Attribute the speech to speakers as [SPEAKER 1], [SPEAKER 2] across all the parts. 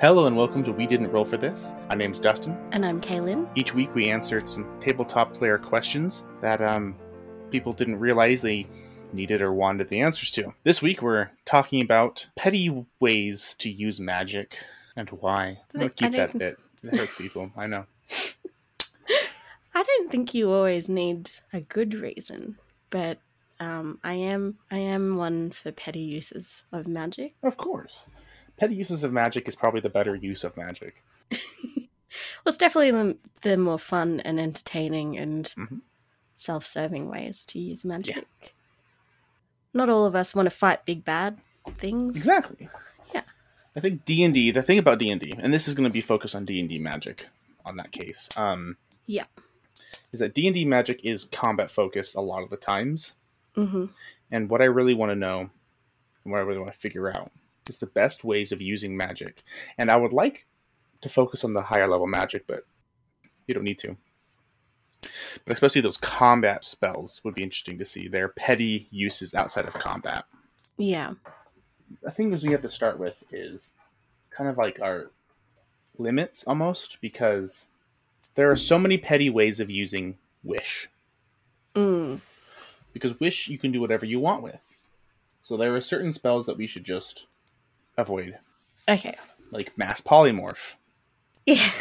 [SPEAKER 1] Hello and welcome to We Didn't Roll for This. My name's Dustin.
[SPEAKER 2] And I'm Kaylin.
[SPEAKER 1] Each week we answered some tabletop player questions that um, people didn't realize they needed or wanted the answers to. This week we're talking about petty ways to use magic and why. I'm going to keep that bit. It hurts people, I know.
[SPEAKER 2] I don't think you always need a good reason, but um, I am I am one for petty uses of magic.
[SPEAKER 1] Of course petty uses of magic is probably the better use of magic.
[SPEAKER 2] well, it's definitely the, the, more fun and entertaining and mm-hmm. self-serving ways to use magic. Yeah. Not all of us want to fight big bad things.
[SPEAKER 1] Exactly.
[SPEAKER 2] Yeah.
[SPEAKER 1] I think D and D. The thing about D and D, and this is going to be focused on D and D magic, on that case. Um,
[SPEAKER 2] yeah.
[SPEAKER 1] Is that D and D magic is combat focused a lot of the times,
[SPEAKER 2] mm-hmm.
[SPEAKER 1] and what I really want to know, and what I really want to figure out, is the best ways of using magic. And I would like to focus on the higher level magic, but you don't need to. But especially those combat spells would be interesting to see their petty uses outside of combat.
[SPEAKER 2] Yeah.
[SPEAKER 1] I think as we have to start with is kind of like our limits almost, because there are so many petty ways of using wish.
[SPEAKER 2] Mm.
[SPEAKER 1] Because wish you can do whatever you want with. So there are certain spells that we should just avoid.
[SPEAKER 2] Okay.
[SPEAKER 1] Like mass polymorph.
[SPEAKER 2] Yeah.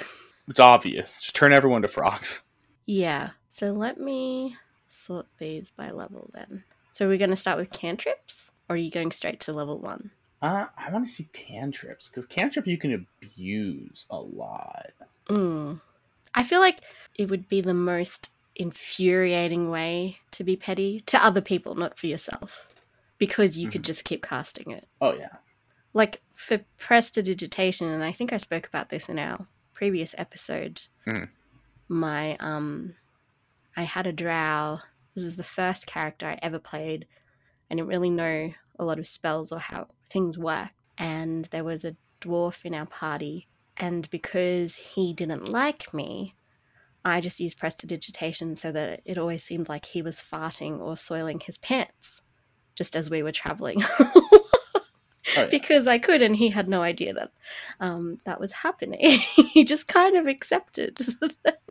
[SPEAKER 1] It's obvious. Just turn everyone to frogs.
[SPEAKER 2] Yeah. So let me sort these by level then. So we're going to start with cantrips, or are you going straight to level one?
[SPEAKER 1] Uh, I want to see cantrips because cantrip you can abuse a lot.
[SPEAKER 2] Mm. I feel like it would be the most infuriating way to be petty to other people, not for yourself, because you mm-hmm. could just keep casting it.
[SPEAKER 1] Oh yeah
[SPEAKER 2] like for prestidigitation, and I think I spoke about this in our previous episode.
[SPEAKER 1] Mm.
[SPEAKER 2] My um, I had a drow. This was the first character I ever played. I didn't really know a lot of spells or how things work, and there was a dwarf in our party, and because he didn't like me, I just used prestidigitation so that it always seemed like he was farting or soiling his pants just as we were traveling. oh, yeah. because I could, and he had no idea that um, that was happening. he just kind of accepted that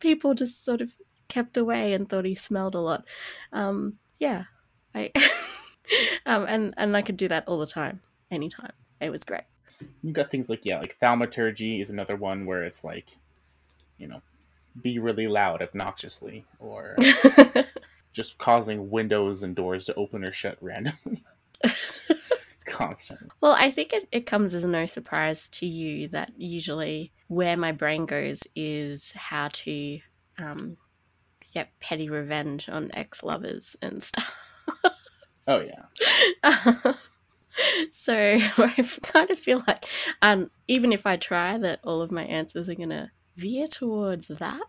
[SPEAKER 2] people just sort of kept away and thought he smelled a lot. Um, yeah, I um, and and I could do that all the time, anytime. It was great.
[SPEAKER 1] You've got things like yeah, like thaumaturgy is another one where it's like, you know, be really loud obnoxiously, or just causing windows and doors to open or shut randomly constant.
[SPEAKER 2] Well, I think it, it comes as no surprise to you that usually where my brain goes is how to um, get petty revenge on ex lovers and stuff.
[SPEAKER 1] oh, yeah.
[SPEAKER 2] so I kind of feel like, um, even if I try, that all of my answers are going to veer towards that.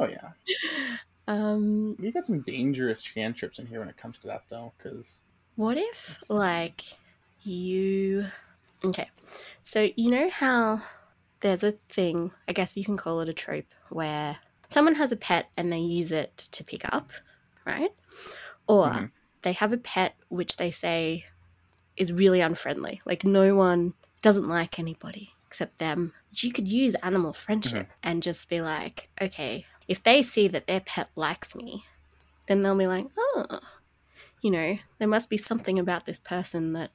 [SPEAKER 1] oh, yeah.
[SPEAKER 2] Um,
[SPEAKER 1] you got some dangerous cantrips in here when it comes to that, though, because
[SPEAKER 2] what if, like, you. Okay. So, you know how there's a thing, I guess you can call it a trope, where someone has a pet and they use it to pick up, right? Or mm-hmm. they have a pet which they say is really unfriendly. Like, no one doesn't like anybody except them. You could use animal friendship mm-hmm. and just be like, okay, if they see that their pet likes me, then they'll be like, oh, you know, there must be something about this person that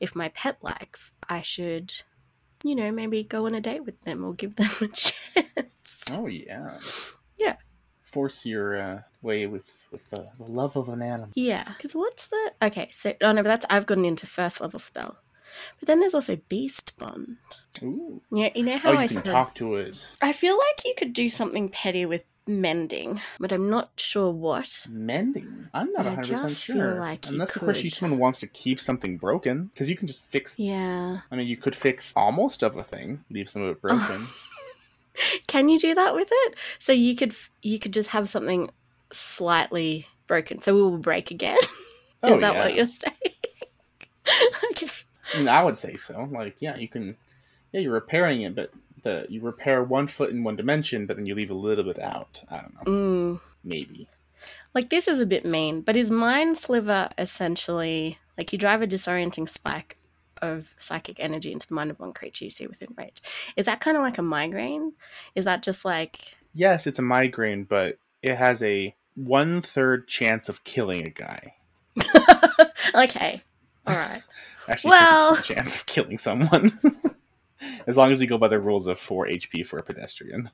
[SPEAKER 2] if my pet likes, I should, you know, maybe go on a date with them or give them a chance.
[SPEAKER 1] Oh yeah.
[SPEAKER 2] Yeah.
[SPEAKER 1] Force your uh, way with with the, the love of an animal.
[SPEAKER 2] Yeah, because what's the okay? So oh no, but that's I've gotten into first level spell, but then there's also Beast Bond.
[SPEAKER 1] Ooh.
[SPEAKER 2] Yeah, you know how
[SPEAKER 1] oh, you
[SPEAKER 2] I
[SPEAKER 1] can
[SPEAKER 2] said,
[SPEAKER 1] talk to it.
[SPEAKER 2] I feel like you could do something petty with mending, but I'm not sure what.
[SPEAKER 1] Mending? I'm not 100 percent sure.
[SPEAKER 2] Like
[SPEAKER 1] Unless, of course, someone wants to keep something broken, because you can just fix.
[SPEAKER 2] Yeah.
[SPEAKER 1] I mean, you could fix almost of a thing, leave some of it oh. broken.
[SPEAKER 2] can you do that with it? So you could you could just have something slightly broken, so we will break again.
[SPEAKER 1] Oh,
[SPEAKER 2] Is that
[SPEAKER 1] yeah.
[SPEAKER 2] what you're saying? okay.
[SPEAKER 1] I mean, I would say so. Like, yeah, you can. Yeah, you're repairing it, but the you repair one foot in one dimension, but then you leave a little bit out. I don't know.
[SPEAKER 2] Mm.
[SPEAKER 1] Maybe.
[SPEAKER 2] Like this is a bit mean, but is Mind Sliver essentially like you drive a disorienting spike of psychic energy into the mind of one creature you see within range. Is that kind of like a migraine? Is that just like
[SPEAKER 1] Yes, it's a migraine, but it has a one third chance of killing a guy.
[SPEAKER 2] okay, all right.
[SPEAKER 1] Actually,
[SPEAKER 2] Well-
[SPEAKER 1] 50% chance of killing someone. as long as we go by the rules of four HP for a pedestrian.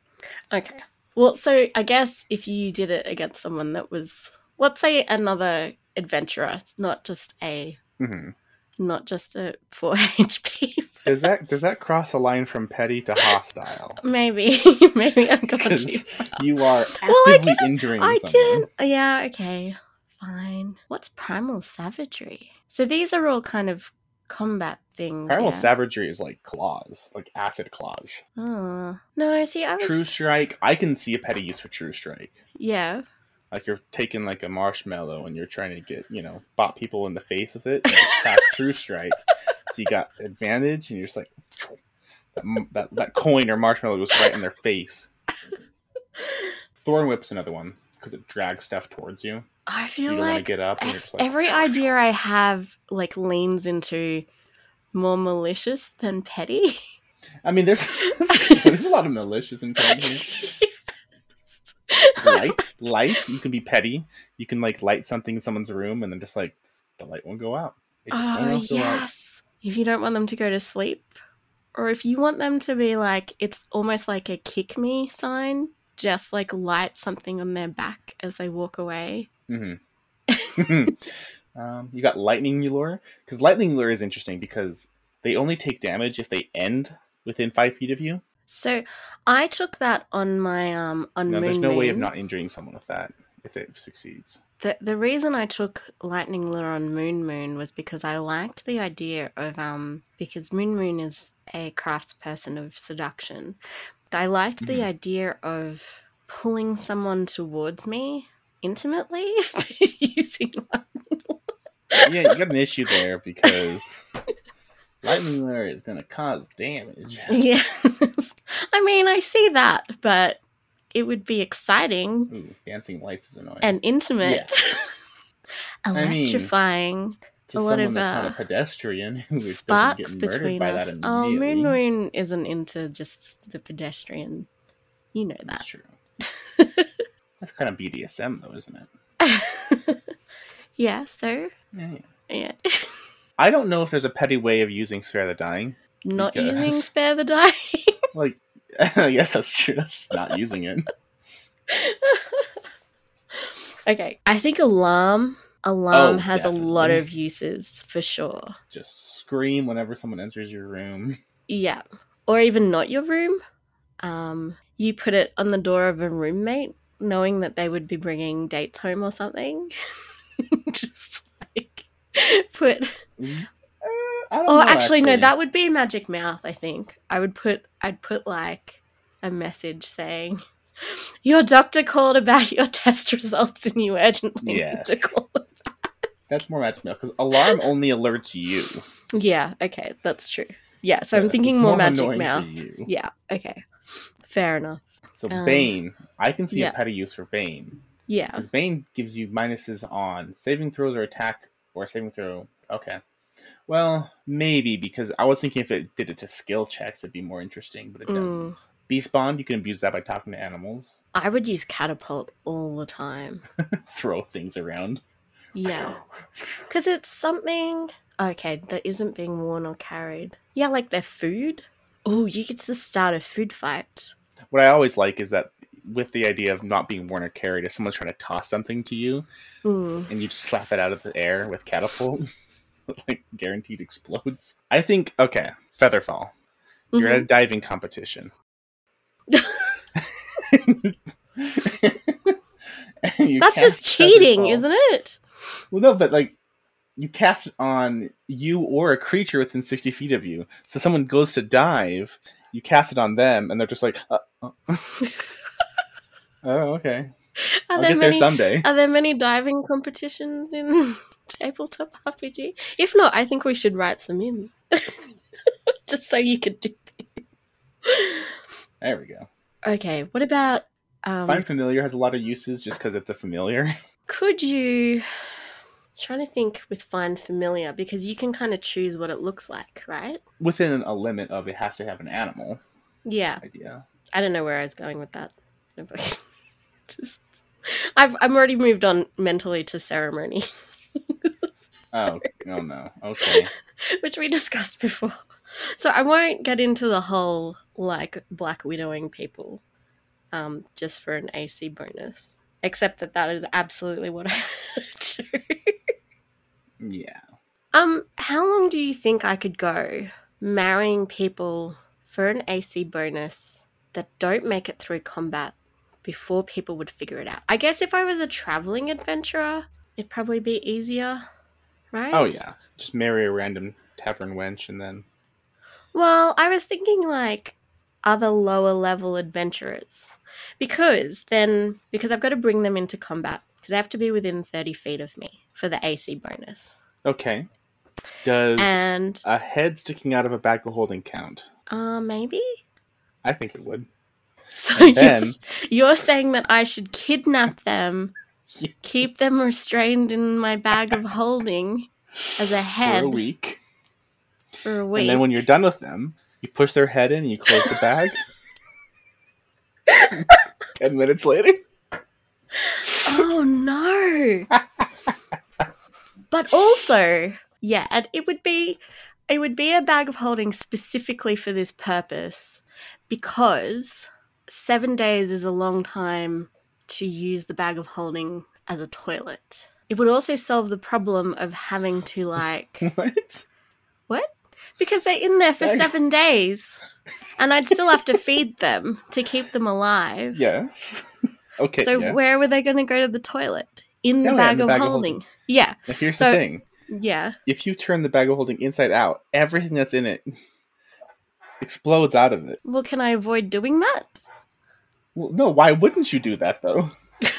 [SPEAKER 2] Okay. Well, so I guess if you did it against someone that was, let's say, another adventurer, not just a,
[SPEAKER 1] hmm
[SPEAKER 2] not just a four HP.
[SPEAKER 1] Does that does that cross a line from petty to hostile?
[SPEAKER 2] Maybe, maybe I'm going
[SPEAKER 1] Because
[SPEAKER 2] to.
[SPEAKER 1] you are
[SPEAKER 2] Well, I
[SPEAKER 1] actively injuring
[SPEAKER 2] I
[SPEAKER 1] someone.
[SPEAKER 2] didn't. Yeah. Okay. Fine. What's primal savagery? So these are all kind of combat things.
[SPEAKER 1] Primal
[SPEAKER 2] yeah.
[SPEAKER 1] savagery is like claws, like acid claws.
[SPEAKER 2] Oh no! See, I was.
[SPEAKER 1] True strike. I can see a petty use for true strike.
[SPEAKER 2] Yeah.
[SPEAKER 1] Like you're taking like a marshmallow and you're trying to get you know bot people in the face with it. And you just cast true strike, so you got advantage, and you're just like that, that that coin or marshmallow goes right in their face. Thorn whip's another one because it drags stuff towards you.
[SPEAKER 2] I
[SPEAKER 1] So
[SPEAKER 2] feel
[SPEAKER 1] you don't want to
[SPEAKER 2] like
[SPEAKER 1] get up. And you're
[SPEAKER 2] Ev-
[SPEAKER 1] just like,
[SPEAKER 2] every idea I have like leans into more malicious than petty.
[SPEAKER 1] I mean, there's there's a lot of malicious in petty here. light light you can be petty you can like light something in someone's room and then just like the light won't go out It just uh, won't
[SPEAKER 2] oh yes. If you don't want them to go to sleep, or if you want them to be like, it's almost like a kick me sign. Just like light something on their back as they walk away.
[SPEAKER 1] Mhm. um, you got lightning lure because lightning lure is interesting because they only take damage if they end within five feet of you
[SPEAKER 2] So I took that on my um on
[SPEAKER 1] no,
[SPEAKER 2] Moon
[SPEAKER 1] there's no way of not injuring someone with that if it succeeds
[SPEAKER 2] The the reason I took Lightning Lure on Moon Moon was because I liked the idea of um because Moon Moon is a craftsperson of seduction. I liked the
[SPEAKER 1] Mhm.
[SPEAKER 2] idea of pulling someone towards me intimately using lightning
[SPEAKER 1] yeah you got an issue there because lightning lure is going to cause damage
[SPEAKER 2] Yeah. I mean, I see that, but it would be exciting
[SPEAKER 1] Ooh, dancing lights is annoying
[SPEAKER 2] and intimate.
[SPEAKER 1] mean,
[SPEAKER 2] Electrifying.
[SPEAKER 1] To
[SPEAKER 2] a
[SPEAKER 1] someone
[SPEAKER 2] of,
[SPEAKER 1] that's not a pedestrian who doesn't
[SPEAKER 2] sparks
[SPEAKER 1] get murdered
[SPEAKER 2] between
[SPEAKER 1] by
[SPEAKER 2] us.
[SPEAKER 1] that
[SPEAKER 2] Oh. Moon Moon isn't into just the pedestrian. You know
[SPEAKER 1] That's
[SPEAKER 2] that.
[SPEAKER 1] true. That's kind of BDSM, though, isn't it?
[SPEAKER 2] yeah, so,
[SPEAKER 1] Yeah, yeah.
[SPEAKER 2] yeah.
[SPEAKER 1] I don't know if there's a petty way of using spare the dying.
[SPEAKER 2] Not
[SPEAKER 1] Because-
[SPEAKER 2] using spare the dying.
[SPEAKER 1] Like, I guess that's true. That's just not using it.
[SPEAKER 2] okay, I think alarm. Alarm
[SPEAKER 1] Oh,
[SPEAKER 2] has a lot of uses for sure.
[SPEAKER 1] Just scream whenever someone enters your room.
[SPEAKER 2] Yeah. Or even not your room. Um, you put it on the door of a roommate, knowing that they would be bringing dates home or something. Just like put.
[SPEAKER 1] Mm, uh, I don't
[SPEAKER 2] Oh,
[SPEAKER 1] know,
[SPEAKER 2] actually, no, that would be a Magic Mouth. I think I would put. I'd put like a message saying, "Your doctor called about your test results, and you urgently
[SPEAKER 1] Yes.
[SPEAKER 2] need to call."
[SPEAKER 1] That's more magic because alarm only alerts you.
[SPEAKER 2] Yeah. Okay, that's true. Yeah. So
[SPEAKER 1] Yes,
[SPEAKER 2] I'm thinking
[SPEAKER 1] it's
[SPEAKER 2] more, Magic Mouth. Yeah. Okay. Fair enough.
[SPEAKER 1] So
[SPEAKER 2] Um,
[SPEAKER 1] Bane, I can see
[SPEAKER 2] yeah.
[SPEAKER 1] a petty use for Bane.
[SPEAKER 2] Yeah.
[SPEAKER 1] Because Bane gives you minuses on saving throws or attack or saving throw. Okay. Well, maybe because I was thinking if it did it to skill checks, it'd be more interesting, but it doesn't.
[SPEAKER 2] Mm.
[SPEAKER 1] Beast Bond, you can abuse that by talking to animals,
[SPEAKER 2] I would use catapult all the time.
[SPEAKER 1] throw things around.
[SPEAKER 2] Yeah. Because it's something, okay, that isn't being worn or carried. Yeah, like their food. Oh, you could just start a food fight.
[SPEAKER 1] What I always like is that with the idea of not being worn or carried, if someone's trying to toss something to you
[SPEAKER 2] Mm.
[SPEAKER 1] and you just slap it out of the air with catapult, like guaranteed explodes. I think okay, Featherfall. You're at a
[SPEAKER 2] Mhm.
[SPEAKER 1] diving competition.
[SPEAKER 2] That's just cheating, isn't it?
[SPEAKER 1] Well, no, but like you cast it on you or a creature within sixty feet of you. So someone goes to dive, you cast it on them, and they're just like, uh, uh. "Oh, okay,
[SPEAKER 2] Are
[SPEAKER 1] I'll
[SPEAKER 2] there
[SPEAKER 1] get there someday."
[SPEAKER 2] Are there many diving competitions in tabletop RPG? If not, I think we should write some in, just so you could do.
[SPEAKER 1] There we go.
[SPEAKER 2] Okay, what about um,
[SPEAKER 1] Find familiar has a lot of uses just because it's a familiar.
[SPEAKER 2] could you trying to think with find familiar because you can kind of choose what it looks like, right?
[SPEAKER 1] Within a limit of it has to have an animal
[SPEAKER 2] Yeah.
[SPEAKER 1] idea.
[SPEAKER 2] I don't know where I was going with that. Just, I've I'm already moved on mentally to ceremony,
[SPEAKER 1] Oh, oh no. Okay.
[SPEAKER 2] which we discussed before. So I won't get into the whole like black widowing people, um, just for an AC bonus. Except that that is absolutely what I do.
[SPEAKER 1] Yeah.
[SPEAKER 2] Um, how long do you think I could go marrying people for an AC bonus that don't make it through combat before people would figure it out? I guess if I was a traveling adventurer, it'd probably be easier, right?
[SPEAKER 1] Oh yeah. Just marry a random tavern wench and then
[SPEAKER 2] Well, I was thinking like other lower level adventurers. Because then, because I've got to bring them into combat, because they have to be within 30 feet of me for the AC bonus.
[SPEAKER 1] Okay. Does
[SPEAKER 2] And,
[SPEAKER 1] a head sticking out of a bag of holding count?
[SPEAKER 2] uh, maybe?
[SPEAKER 1] I think it would.
[SPEAKER 2] So
[SPEAKER 1] And
[SPEAKER 2] you're, you're saying that I should kidnap them, keep them restrained in my bag of holding as a head
[SPEAKER 1] for a week.
[SPEAKER 2] for a week.
[SPEAKER 1] And then when you're done with them, you push their head in and you close the bag. Ten minutes later.
[SPEAKER 2] oh no! but also, yeah, and it would be it would be a bag of holding specifically for this purpose because seven days is a long time to use the bag of holding as a toilet. It would also solve the problem of having to like
[SPEAKER 1] What?
[SPEAKER 2] What? Because they're in there for
[SPEAKER 1] Like-
[SPEAKER 2] seven days. And I'd still have to feed them to keep them alive.
[SPEAKER 1] Yes. okay.
[SPEAKER 2] so
[SPEAKER 1] yes.
[SPEAKER 2] where were they going to go to the toilet? In the
[SPEAKER 1] yeah,
[SPEAKER 2] bag,
[SPEAKER 1] in the
[SPEAKER 2] of,
[SPEAKER 1] bag of
[SPEAKER 2] holding.
[SPEAKER 1] holding.
[SPEAKER 2] Yeah.
[SPEAKER 1] Now here's
[SPEAKER 2] so-
[SPEAKER 1] the thing:
[SPEAKER 2] Yeah.
[SPEAKER 1] if you turn the bag of holding inside out, everything that's in it explodes out of it.
[SPEAKER 2] Well, can I avoid doing that?
[SPEAKER 1] Well, no, why wouldn't you do that though?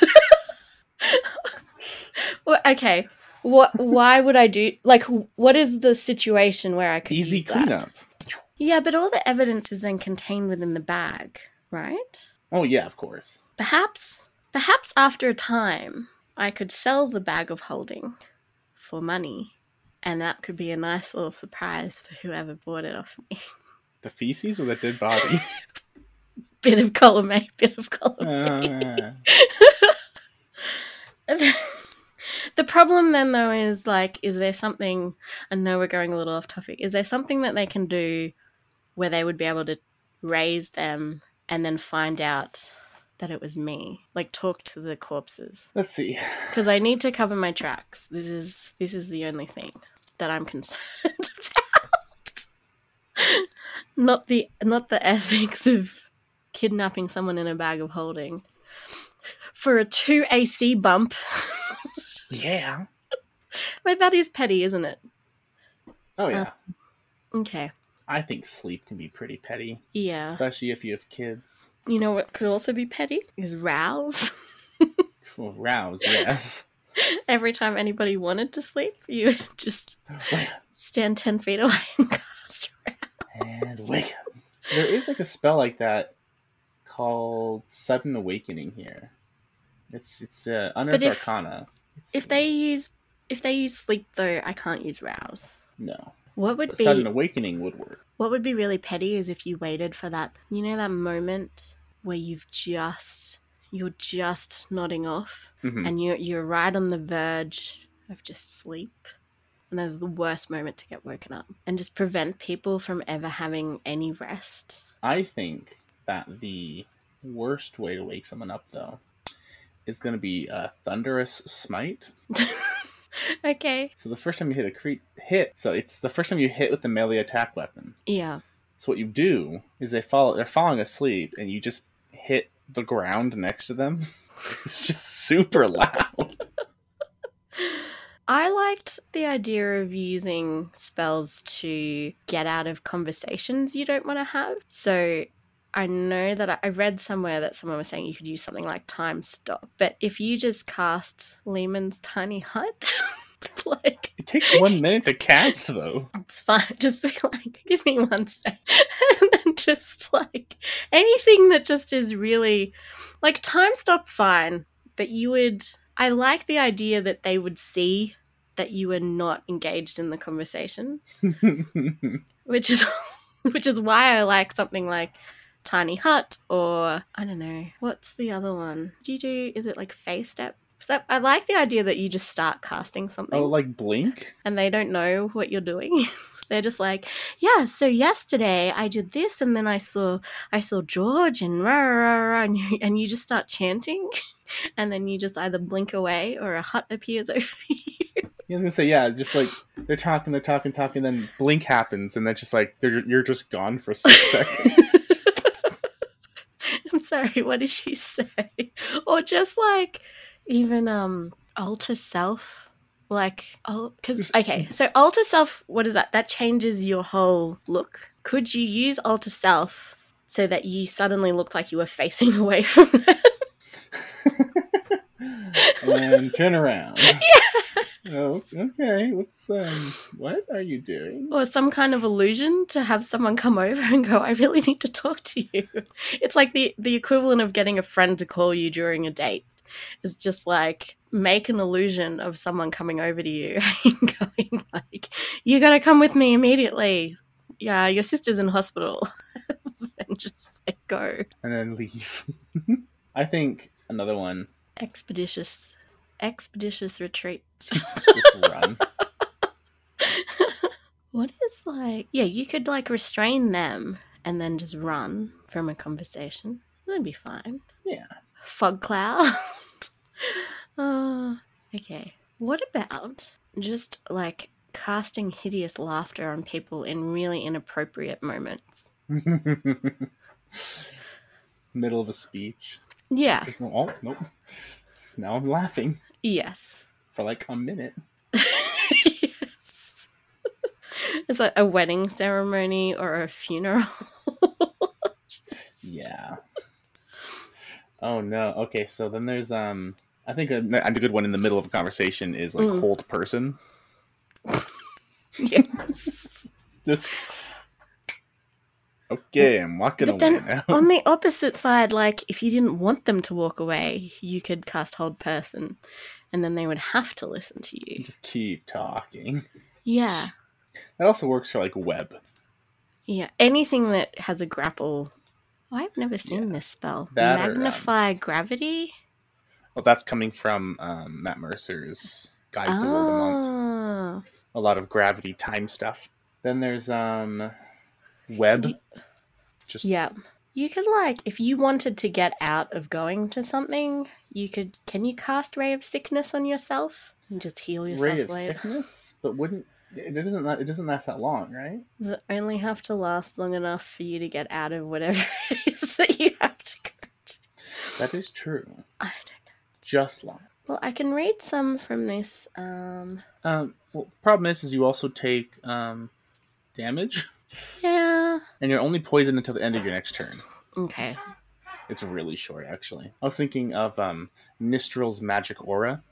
[SPEAKER 2] Well, okay. What? Why would I do? Like, what is the situation where I could
[SPEAKER 1] Easy
[SPEAKER 2] use that?
[SPEAKER 1] cleanup.
[SPEAKER 2] Yeah, but all the evidence is then contained within the bag, right?
[SPEAKER 1] Oh yeah, of course.
[SPEAKER 2] Perhaps, perhaps after a time, I could sell the bag of holding for money, and that could be a nice little surprise for whoever bought it off me.
[SPEAKER 1] The feces or the dead body?
[SPEAKER 2] bit of column A, bit of column B.
[SPEAKER 1] Uh,
[SPEAKER 2] the problem then, though, is like, is there something? I know we're going a little off topic. Is there something that they can do where they would be able to raise them and then find out that it was me? Like, talk to the corpses.
[SPEAKER 1] let's see.
[SPEAKER 2] because I need to cover my tracks. This is this is the only thing that I'm concerned about. not the not the ethics of kidnapping someone in a bag of holding for a two AC bump.
[SPEAKER 1] Yeah.
[SPEAKER 2] but that is petty, isn't it?
[SPEAKER 1] Oh yeah.
[SPEAKER 2] Um, okay.
[SPEAKER 1] I think sleep can be pretty petty,
[SPEAKER 2] Yeah.
[SPEAKER 1] especially if you have kids.
[SPEAKER 2] You know what could also be petty is rouse.
[SPEAKER 1] Well, rouse, yes.
[SPEAKER 2] Every time anybody wanted to sleep, you just stand ten feet away and cast
[SPEAKER 1] and wake up. There is like a spell like that called Sudden Awakening here. It's it's uh, Unearthed
[SPEAKER 2] if-
[SPEAKER 1] Arcana. It's,
[SPEAKER 2] If they use if they use sleep though, I can't use rouse.
[SPEAKER 1] no,
[SPEAKER 2] What would
[SPEAKER 1] but
[SPEAKER 2] be
[SPEAKER 1] Sudden Awakening would work.
[SPEAKER 2] what would be really petty is if you waited for that you know that moment where you've just you're just nodding off
[SPEAKER 1] Mhm.
[SPEAKER 2] and you're you're right on the verge of just sleep. And that's the worst moment to get woken up. And just prevent people from ever having any rest.
[SPEAKER 1] I think that the worst way to wake someone up though is going to be a thunderous smite.
[SPEAKER 2] okay.
[SPEAKER 1] So the first time you hit a cre- hit, so it's the first time you hit with a melee attack weapon.
[SPEAKER 2] Yeah.
[SPEAKER 1] So what you do is they fall they're falling asleep and you just hit the ground next to them. it's just super loud.
[SPEAKER 2] I liked the idea of using spells to get out of conversations you don't want to have. So I know that I- read somewhere that someone was saying you could use something like time stop. But if you just cast Leomund's tiny hut, like
[SPEAKER 1] It takes one minute to cast though.
[SPEAKER 2] it's fine. Just be like, give me one sec. and then just like anything that just is really like time stop fine. But you would I like the idea that they would see that you were not engaged in the conversation, which is which is why I like something like Tiny Hut or I don't know what's the other one. Do you do? Is it like Face Step? So I like the idea that you just start casting something
[SPEAKER 1] oh, like Blink?
[SPEAKER 2] and they don't know what you're doing. They're just like, yeah. So yesterday I did this, and then I saw I saw George, and rah, rah, rah, and you, and you just start chanting, and then you just either blink away or a hut appears over you.
[SPEAKER 1] I was gonna say, yeah, just like they're talking, they're talking, talking, then Blink happens, and then just like they're you're just gone for six seconds.
[SPEAKER 2] Sorry, what did she say? Or just like even um alter self. Like oh because okay, so alter self, what is that? That changes your whole look. Could you use alter self so that you suddenly looked like you were facing away from them?
[SPEAKER 1] and turn around. Oh, okay. What's um? What are you doing?
[SPEAKER 2] or some kind of illusion to have someone come over and go, I really need to talk to you. It's like the, the equivalent of getting a friend to call you during a date. It's just like make an illusion of someone coming over to you and going like, You gotta come with me immediately. Yeah, your sister's in hospital. and just like go.
[SPEAKER 1] And then leave. I think another one.
[SPEAKER 2] Expeditious expeditious retreat.
[SPEAKER 1] Just run.
[SPEAKER 2] What is like, yeah, you could like restrain them and then just run from a conversation. That'd be fine.
[SPEAKER 1] Yeah.
[SPEAKER 2] Fog cloud. uh, okay. What about just like casting hideous laughter on people in really inappropriate moments?
[SPEAKER 1] Middle of a speech.
[SPEAKER 2] Yeah.
[SPEAKER 1] Oh, nope. Now I'm laughing
[SPEAKER 2] Yes.
[SPEAKER 1] For like a minute.
[SPEAKER 2] yes. It's like a wedding ceremony or a funeral.
[SPEAKER 1] Yeah. Oh no. Okay, so then there's um. I think a, a good one in the middle of a conversation is like
[SPEAKER 2] Mm.
[SPEAKER 1] hold person.
[SPEAKER 2] yes.
[SPEAKER 1] Just okay. I'm walking
[SPEAKER 2] But
[SPEAKER 1] away
[SPEAKER 2] then
[SPEAKER 1] now.
[SPEAKER 2] on the opposite side, like if you didn't want them to walk away, you could cast hold person and then they would have to listen to you.
[SPEAKER 1] Just keep talking.
[SPEAKER 2] Yeah.
[SPEAKER 1] That also works for like web.
[SPEAKER 2] Yeah. Anything that has a grapple. Oh, I've never seen
[SPEAKER 1] Yeah.
[SPEAKER 2] this spell.
[SPEAKER 1] That or, um,
[SPEAKER 2] Magnify gravity?
[SPEAKER 1] Well, that's coming from um, Matt Mercer's Guide to the World of Monk.
[SPEAKER 2] Oh.
[SPEAKER 1] A lot of gravity time stuff. Then there's um, web. Just
[SPEAKER 2] Yeah. You could like if you wanted to get out of going to something, you could can you cast ray of sickness on yourself and just heal yourself
[SPEAKER 1] ray of
[SPEAKER 2] later?
[SPEAKER 1] sickness, but wouldn't it doesn't it doesn't last that long, right?
[SPEAKER 2] Does it only have to last long enough for you to get out of whatever it is that you have to go to?
[SPEAKER 1] That is true.
[SPEAKER 2] I don't know.
[SPEAKER 1] Just long.
[SPEAKER 2] Well, I can read some from this. Um,
[SPEAKER 1] Um, well, problem is, is you also take um, damage,
[SPEAKER 2] yeah.
[SPEAKER 1] And you're only poisoned until the end of your next turn.
[SPEAKER 2] Okay.
[SPEAKER 1] It's really short, actually. I was thinking of um, Nystul's magic aura.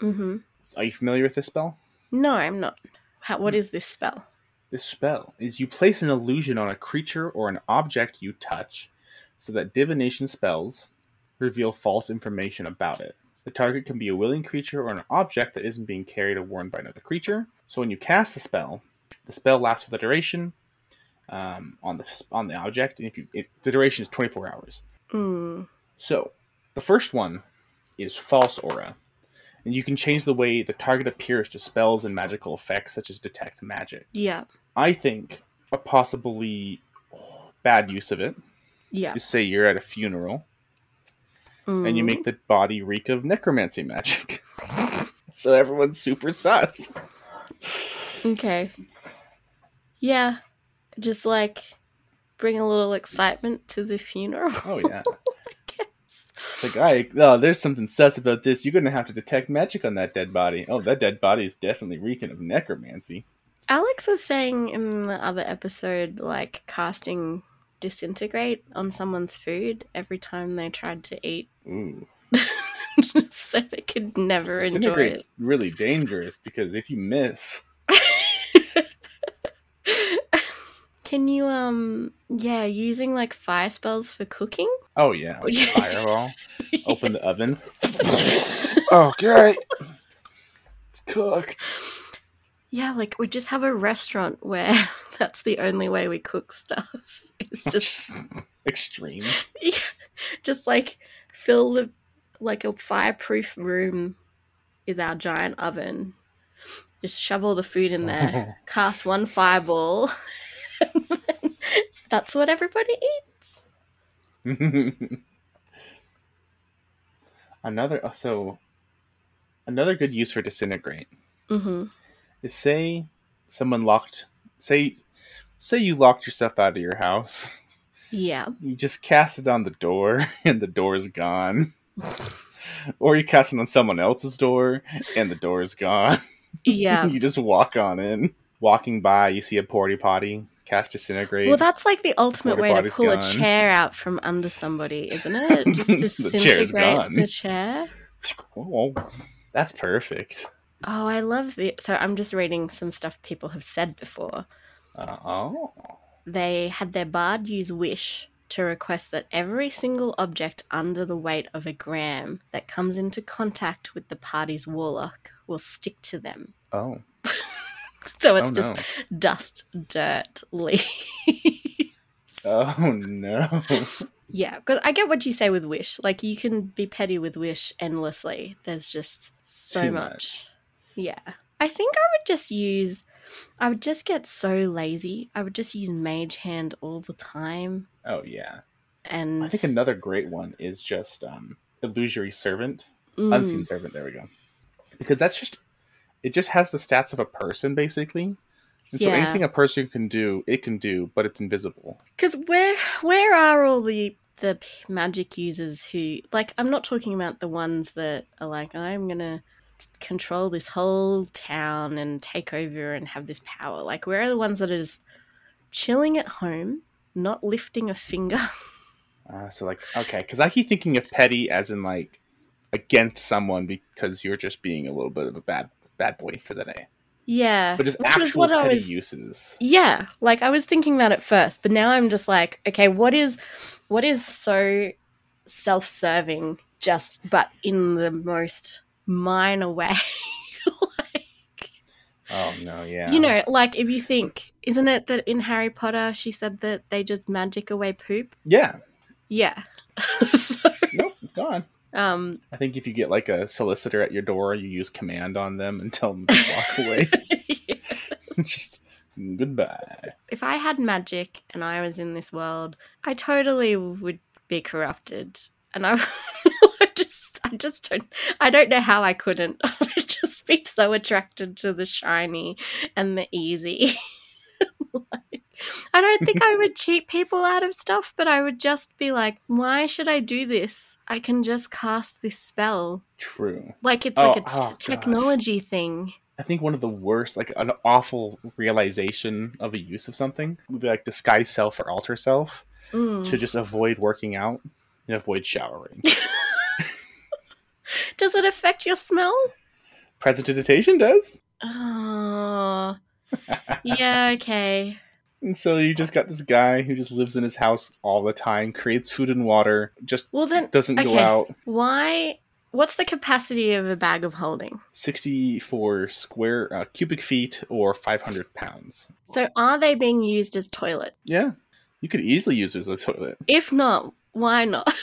[SPEAKER 2] Mm-hmm.
[SPEAKER 1] Are you familiar with this spell?
[SPEAKER 2] No, I'm not. How, what is this spell?
[SPEAKER 1] This spell is you place an illusion on a creature or an object you touch, so that divination spells reveal false information about it. The target can be a willing creature or an object that isn't being carried or worn by another creature. So when you cast the spell, the spell lasts for the duration um, on the on the object, and if you if the duration is 24 hours.
[SPEAKER 2] Mm.
[SPEAKER 1] So the first one is false aura, and you can change the way the target appears to spells and magical effects, such as detect magic.
[SPEAKER 2] Yeah.
[SPEAKER 1] I think a possibly bad use of it
[SPEAKER 2] Yeah.
[SPEAKER 1] is say you're at a funeral and you
[SPEAKER 2] Mm.
[SPEAKER 1] make the body reek of necromancy magic. so everyone's super sus.
[SPEAKER 2] Okay. Yeah. Just like bring a little excitement to the funeral.
[SPEAKER 1] Oh yeah. It's like, I oh, there's something sus about this. You're gonna have to detect magic on that dead body. Oh, that dead body is definitely reeking of necromancy.
[SPEAKER 2] Alex was saying in the other episode, like casting disintegrate on someone's food every time they tried to eat,
[SPEAKER 1] Ooh.
[SPEAKER 2] so they could never enjoy it.
[SPEAKER 1] Really dangerous because if you miss,
[SPEAKER 2] Can you um yeah, using like fire spells for cooking?
[SPEAKER 1] oh yeah, like fireball. Open the oven. okay. It's cooked.
[SPEAKER 2] Yeah, like we just have a restaurant where that's the only way we cook stuff. It's just
[SPEAKER 1] extremes.
[SPEAKER 2] Yeah, just like fill the like a fireproof room is our giant oven. Just shovel the food in there, cast one fireball. that's what everybody eats.
[SPEAKER 1] another uh, so another good use for disintegrate
[SPEAKER 2] Mm-hmm.
[SPEAKER 1] is say someone locked say say you locked yourself out of your house
[SPEAKER 2] Yeah.
[SPEAKER 1] you just cast it on the door and the door is gone or you cast it on someone else's door and the door is gone
[SPEAKER 2] Yeah.
[SPEAKER 1] you just walk on in walking by you see a porty potty cast disintegrate
[SPEAKER 2] Well, that's like the ultimate way to pull a chair out from under somebody, isn't it? Just
[SPEAKER 1] The
[SPEAKER 2] disintegrate
[SPEAKER 1] gone.
[SPEAKER 2] the chair.
[SPEAKER 1] oh, that's perfect
[SPEAKER 2] Oh, I love the. So I'm just reading some stuff people have said before.
[SPEAKER 1] uh, oh
[SPEAKER 2] They had their bard use wish to request that every single object under the weight of a gram that comes into contact with the party's warlock will stick to them.
[SPEAKER 1] oh
[SPEAKER 2] So it's
[SPEAKER 1] oh
[SPEAKER 2] just
[SPEAKER 1] no
[SPEAKER 2] dust, dirt, leaves.
[SPEAKER 1] oh no
[SPEAKER 2] Yeah, because I get what you say with Wish. Like, you can be petty with Wish endlessly. There's just so much.
[SPEAKER 1] much.
[SPEAKER 2] Yeah. I think I would just use. I would just get so lazy. I would just use Mage Hand all the time.
[SPEAKER 1] oh yeah
[SPEAKER 2] And.
[SPEAKER 1] I think another great one is just um, illusory servant,
[SPEAKER 2] Mm,
[SPEAKER 1] unseen servant. There we go. Because that's just it just has the stats of a person basically, and so anything a person can do, it can do, but it's invisible.
[SPEAKER 2] Because where where are all the the magic users who like? I'm not talking about the ones that are like I'm gonna control this whole town and take over and have this power. Like where are the ones that are just chilling at home, not lifting a finger?
[SPEAKER 1] Uh, so like okay, because I keep thinking of petty as in like against someone because you're just being a little bit of a bad bad boy for the day,
[SPEAKER 2] yeah,
[SPEAKER 1] but just
[SPEAKER 2] which
[SPEAKER 1] actual
[SPEAKER 2] what I
[SPEAKER 1] petty
[SPEAKER 2] was-
[SPEAKER 1] uses.
[SPEAKER 2] Yeah, like I was thinking that at first, but now I'm just like, okay, what is what is so self-serving just but in the most minor way? like,
[SPEAKER 1] Oh no, yeah,
[SPEAKER 2] You know, like if you think, isn't it that in Harry Potter she said that they just magic away poop?
[SPEAKER 1] yeah.
[SPEAKER 2] Yeah. so,
[SPEAKER 1] Nope, gone.
[SPEAKER 2] Um
[SPEAKER 1] I think if you get like a solicitor at your door, you use command on them and tell them to walk away. just goodbye.
[SPEAKER 2] if I had magic and I was in this world, I totally would be corrupted. And I, I just, I just don't, I don't know how I couldn't. I would just be so attracted to the shiny and the easy. Like, I don't think I would cheat people out of stuff, but I would just be like, why should I do this? I can just cast this spell.
[SPEAKER 1] True.
[SPEAKER 2] Like it's
[SPEAKER 1] Oh,
[SPEAKER 2] like a t-
[SPEAKER 1] oh, gosh.
[SPEAKER 2] technology thing.
[SPEAKER 1] I think one of the worst, like an awful realization of a use of something would be like disguise self or alter self
[SPEAKER 2] Mm.
[SPEAKER 1] to just avoid working out and avoid showering.
[SPEAKER 2] Does it affect your smell?
[SPEAKER 1] Prestidigitation does.
[SPEAKER 2] Oh, yeah, okay.
[SPEAKER 1] And so you just got this guy who just lives in his house all the time, creates food and water, just
[SPEAKER 2] Well, then,
[SPEAKER 1] doesn't go out.
[SPEAKER 2] why? What's the capacity of a bag of holding?
[SPEAKER 1] 64 square uh, cubic feet or 500 pounds.
[SPEAKER 2] So, are they being used as toilet?
[SPEAKER 1] Yeah. You could easily use it as a toilet.
[SPEAKER 2] If not, why not?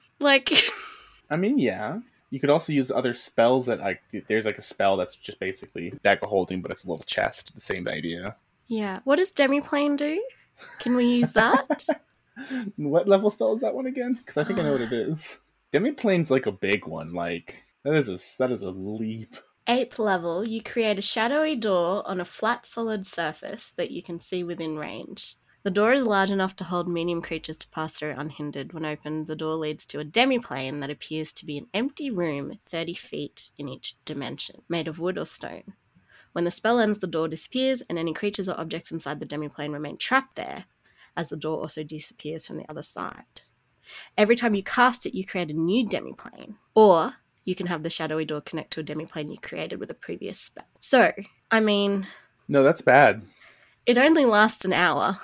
[SPEAKER 2] like,
[SPEAKER 1] I mean, yeah. You could also use other spells that like there's like a spell that's just basically bag of holding, but it's a little chest. The same idea.
[SPEAKER 2] Yeah. What does demiplane do? Can we use that?
[SPEAKER 1] What level spell is that one again? Because I think I know what it is. Demiplane's like a big one. Like that is a that is a leap.
[SPEAKER 2] Eighth level, you create a shadowy door on a flat, solid surface that you can see within range. The door is large enough to hold medium creatures to pass through unhindered. When opened, the door leads to a demiplane that appears to be an empty room 30 feet in each dimension, made of wood or stone. When the spell ends, the door disappears, and any creatures or objects inside the demiplane remain trapped there, as the door also disappears from the other side. Every time you cast it, you create a new demiplane, or you can have the shadowy door connect to a demiplane you created with a previous spell. So, I mean,
[SPEAKER 1] No, that's bad.
[SPEAKER 2] it only lasts an hour.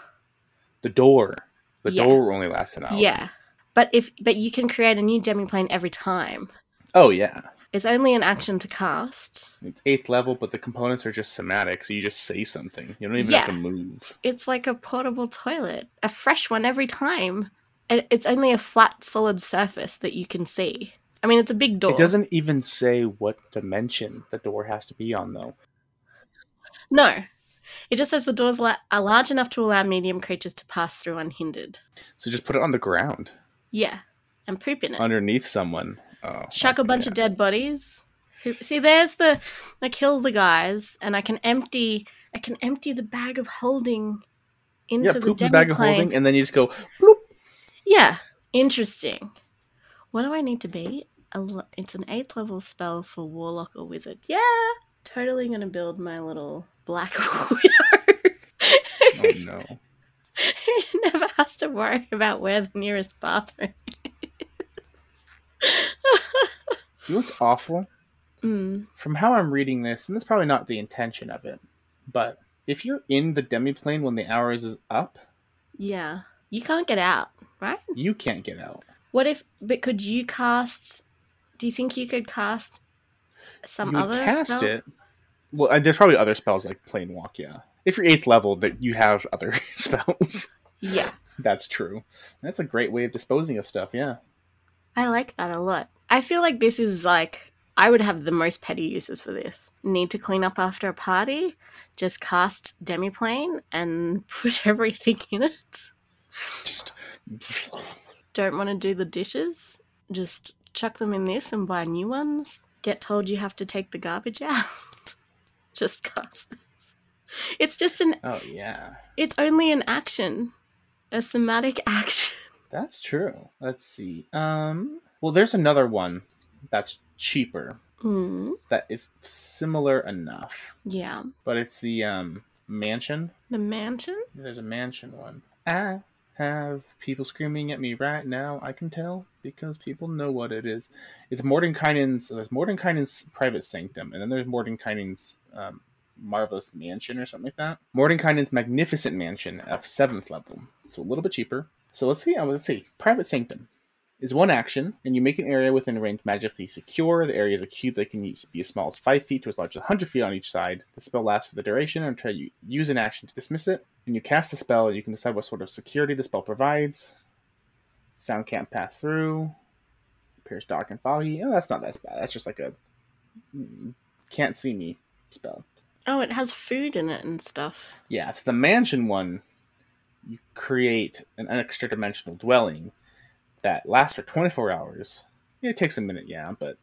[SPEAKER 1] The door. The
[SPEAKER 2] Yeah.
[SPEAKER 1] door only lasts an hour.
[SPEAKER 2] Yeah. But if but you can create a new demiplane every time.
[SPEAKER 1] Oh yeah.
[SPEAKER 2] It's only an action to cast.
[SPEAKER 1] It's eighth level, but the components are just somatic, so you just say something. You don't even
[SPEAKER 2] Yeah.
[SPEAKER 1] have to move.
[SPEAKER 2] It's like a portable toilet, a fresh one every time. And it's only a flat, solid surface that you can see. I mean, it's a big door.
[SPEAKER 1] It doesn't even say what dimension the door has to be on, though.
[SPEAKER 2] No. It just says the doors are large enough to allow medium creatures to pass through unhindered.
[SPEAKER 1] So just put it on the ground
[SPEAKER 2] Yeah. And poop in it.
[SPEAKER 1] underneath someone. Oh,
[SPEAKER 2] Chuck a bunch
[SPEAKER 1] yeah.
[SPEAKER 2] of dead bodies. See, there's the. I kill the guys, and I can empty. I can empty the bag of holding into
[SPEAKER 1] Yeah,
[SPEAKER 2] the
[SPEAKER 1] the bag of holding, and then you just go bloop.
[SPEAKER 2] Yeah, interesting. What do I need to be? It's an eighth level spell for warlock or wizard. Yeah, totally gonna build my little black widow.
[SPEAKER 1] Oh no.
[SPEAKER 2] Who never has to worry about where the nearest bathroom.
[SPEAKER 1] You know what's awful?
[SPEAKER 2] Mm,
[SPEAKER 1] From how I'm reading this, and that's probably not the intention of it, but if you're in the demiplane when the hours is up,
[SPEAKER 2] yeah, you can't get out, right?
[SPEAKER 1] you can't get out.
[SPEAKER 2] What if? But could you cast? Do you think you could cast some
[SPEAKER 1] you
[SPEAKER 2] other
[SPEAKER 1] cast
[SPEAKER 2] spell?
[SPEAKER 1] it. Well, uh, there's probably other spells like plane walk. Yeah, if you're eighth level, that you have other spells.
[SPEAKER 2] Yeah,
[SPEAKER 1] That's true. That's a great way of disposing of stuff. Yeah.
[SPEAKER 2] I like that a lot. I feel like this is like I would have the most petty uses for this. Need to clean up after a party? Just cast demiplane and put everything in it.
[SPEAKER 1] Just
[SPEAKER 2] Don't want to do the dishes? Just chuck them in this and buy new ones. Get told you have to take the garbage out. Just cast this. It's just an
[SPEAKER 1] oh yeah,
[SPEAKER 2] it's only an action. A somatic action.
[SPEAKER 1] That's true. Let's see. Um. Well, there's another one that's cheaper
[SPEAKER 2] Mm,
[SPEAKER 1] that is similar enough,
[SPEAKER 2] yeah.
[SPEAKER 1] but it's the um mansion.
[SPEAKER 2] The mansion?
[SPEAKER 1] There's a mansion one. I have people screaming at me right now. I can tell because people know what it is. It's Mordenkainen's. There's Mordenkainen's private sanctum, and then there's Mordenkainen's um, marvelous mansion or something like that. Mordenkainen's magnificent mansion of seventh level, so a little bit cheaper. So let's see. uh, Let's see. Private sanctum is one action, and you make an area within range magically secure. The area is a cube that can use, be as small as 5 feet to as large as 100 feet on each side. The spell lasts for the duration until you use an action to dismiss it. When you cast the spell, you can decide what sort of security the spell provides. Sound can't pass through. Appears dark and foggy. Oh, that's not that bad. That's just like a mm, can't see me spell.
[SPEAKER 2] Oh, it has food in it and stuff.
[SPEAKER 1] Yeah, it's the mansion one. You create an extra dimensional dwelling that lasts for 24 hours. It takes a minute, yeah, but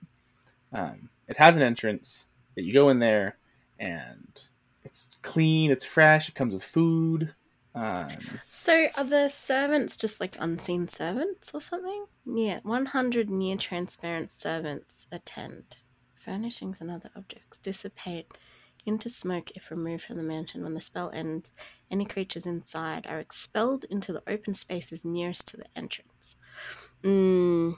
[SPEAKER 1] um, it has an entrance that you go in there and it's clean, it's fresh, it comes with food. Um,
[SPEAKER 2] So are the servants just like unseen servants or something? Yeah, 100 near transparent servants attend. Furnishings and other objects dissipate into smoke if removed from the mansion. When the spell ends, any creatures inside are expelled into the open spaces nearest to the entrance. Mm.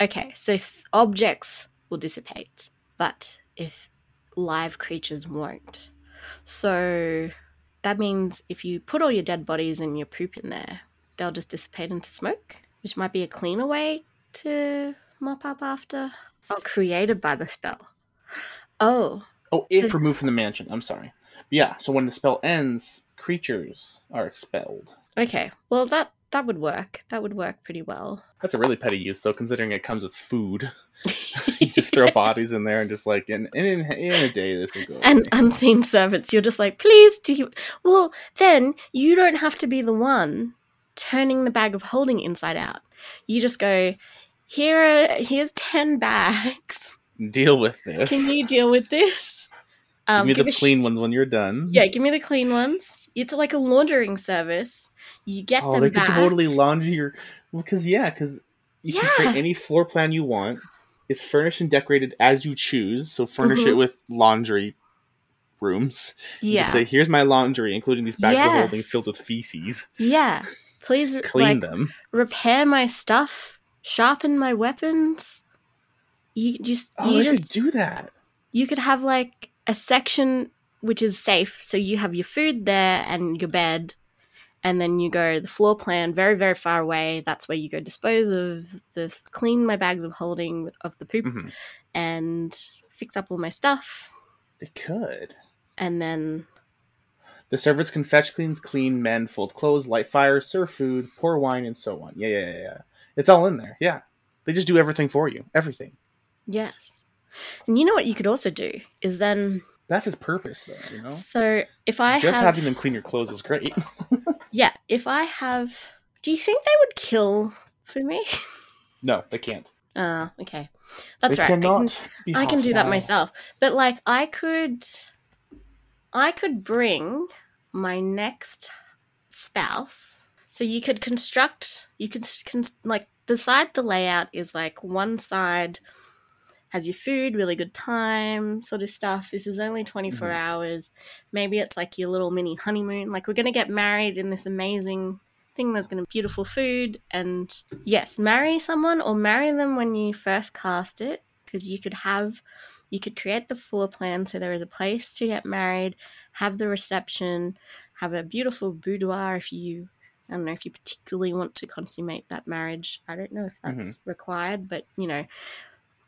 [SPEAKER 2] Okay, so th- objects will dissipate, but if live creatures won't. So that means if you put all your dead bodies and your poop in there, they'll just dissipate into smoke, which might be a cleaner way to mop up after. Oh, created by the spell. Oh,
[SPEAKER 1] oh, if
[SPEAKER 2] So-
[SPEAKER 1] removed from the mansion, I'm sorry. Yeah, so when the spell ends, creatures are expelled.
[SPEAKER 2] okay. Well, that that would work. That would work pretty well.
[SPEAKER 1] That's a really petty use, though, considering it comes with food. you just throw bodies in there and just like, in, in, in a day, this will go.
[SPEAKER 2] and
[SPEAKER 1] away.
[SPEAKER 2] unseen servants. You're just like, please do you. Well, then you don't have to be the one turning the bag of holding inside out. You just go, here are here's ten bags.
[SPEAKER 1] Deal with this.
[SPEAKER 2] Can you deal with this? Um,
[SPEAKER 1] Give me the
[SPEAKER 2] a sh-
[SPEAKER 1] clean ones when you're done.
[SPEAKER 2] yeah, give me the clean ones. It's like a laundering service. You get
[SPEAKER 1] Oh,
[SPEAKER 2] them
[SPEAKER 1] they
[SPEAKER 2] back.
[SPEAKER 1] could totally laundry your. Because yeah, because you can
[SPEAKER 2] Yeah.
[SPEAKER 1] create any floor plan you want. It's furnished and decorated as you choose. So furnish it
[SPEAKER 2] Mhm.
[SPEAKER 1] with laundry rooms. You
[SPEAKER 2] yeah,
[SPEAKER 1] Just say, here's my laundry, including these bags of holding filled with feces.
[SPEAKER 2] yeah. Please
[SPEAKER 1] Clean
[SPEAKER 2] like
[SPEAKER 1] them.
[SPEAKER 2] repair my stuff, sharpen my weapons. You just
[SPEAKER 1] Oh,
[SPEAKER 2] you
[SPEAKER 1] I
[SPEAKER 2] just
[SPEAKER 1] could do that.
[SPEAKER 2] you could have like a section which is safe so you have your food there and your bed and then you go the floor plan very very far away that's where you go dispose of the clean my bags of holding of the poop
[SPEAKER 1] Mhm.
[SPEAKER 2] and fix up all my stuff.
[SPEAKER 1] They could.
[SPEAKER 2] And then,
[SPEAKER 1] The servants can fetch, cleans, clean, mend, fold clothes, light fires, serve food, pour wine, and so on. Yeah, yeah, yeah, yeah. It's all in there. Yeah. They just do everything for you. Everything.
[SPEAKER 2] yes. And you know what you could also do is then,
[SPEAKER 1] That's his purpose, though. You know,
[SPEAKER 2] so if I
[SPEAKER 1] just
[SPEAKER 2] have,
[SPEAKER 1] having them clean your clothes is great.
[SPEAKER 2] yeah, if I have, do you think they would kill for me?
[SPEAKER 1] no, they can't.
[SPEAKER 2] Uh, okay. That's
[SPEAKER 1] they
[SPEAKER 2] right. I can-
[SPEAKER 1] cannot.
[SPEAKER 2] I can do that myself. But like I could I could bring my next spouse. So you could construct you could con- like decide the layout is like one side has your food, really good time, sort of stuff. This is only 24
[SPEAKER 1] Mhm.
[SPEAKER 2] hours. Maybe it's like your little mini honeymoon. Like we're going to get married in this amazing thing there's going to be beautiful food and yes, marry someone or marry them when you first cast it because you could have you could create the floor plan so there is a place to get married, have the reception, have a beautiful boudoir if you I don't know if you particularly want to consummate that marriage. I don't know if that's required, but you know.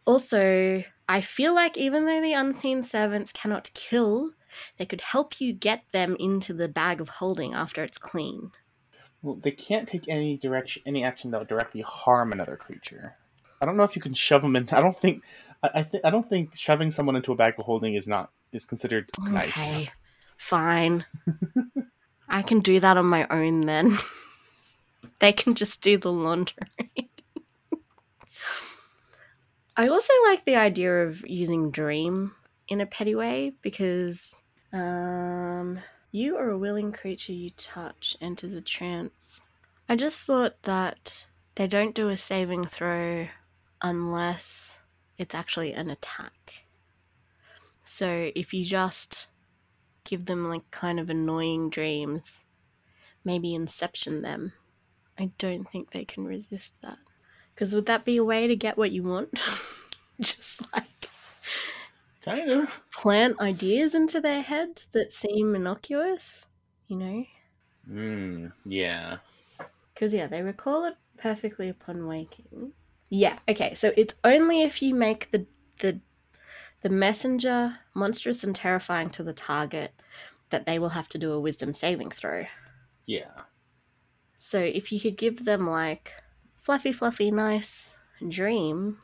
[SPEAKER 2] Also, I feel like even though the unseen servants cannot kill, they could help you get them into the bag of holding after it's clean.
[SPEAKER 1] Well, they can't take any direction, any action that would directly harm another creature. I don't know if you can shove them in. I don't think. I, I think. I don't think shoving someone into a bag of holding is not is considered nice.
[SPEAKER 2] Okay, fine. I can do that on my own then. they can just do the laundry. I also like the idea of using dream in a petty way because um, you are a willing creature you touch enters the trance. I just thought that they don't do a saving throw unless it's actually an attack. So if you just give them like kind of annoying dreams, maybe inception them, I don't think they can resist that. Because would that be a way to get what you want? just like
[SPEAKER 1] Kind of.
[SPEAKER 2] plant ideas into their head that seem innocuous, you know?
[SPEAKER 1] Mm, yeah.
[SPEAKER 2] Because, yeah, they recall it perfectly upon waking. Yeah, okay, so it's only if you make the, the, the messenger monstrous and terrifying to the target that they will have to do a wisdom saving throw.
[SPEAKER 1] Yeah.
[SPEAKER 2] So if you could give them, like, fluffy, fluffy, nice dream,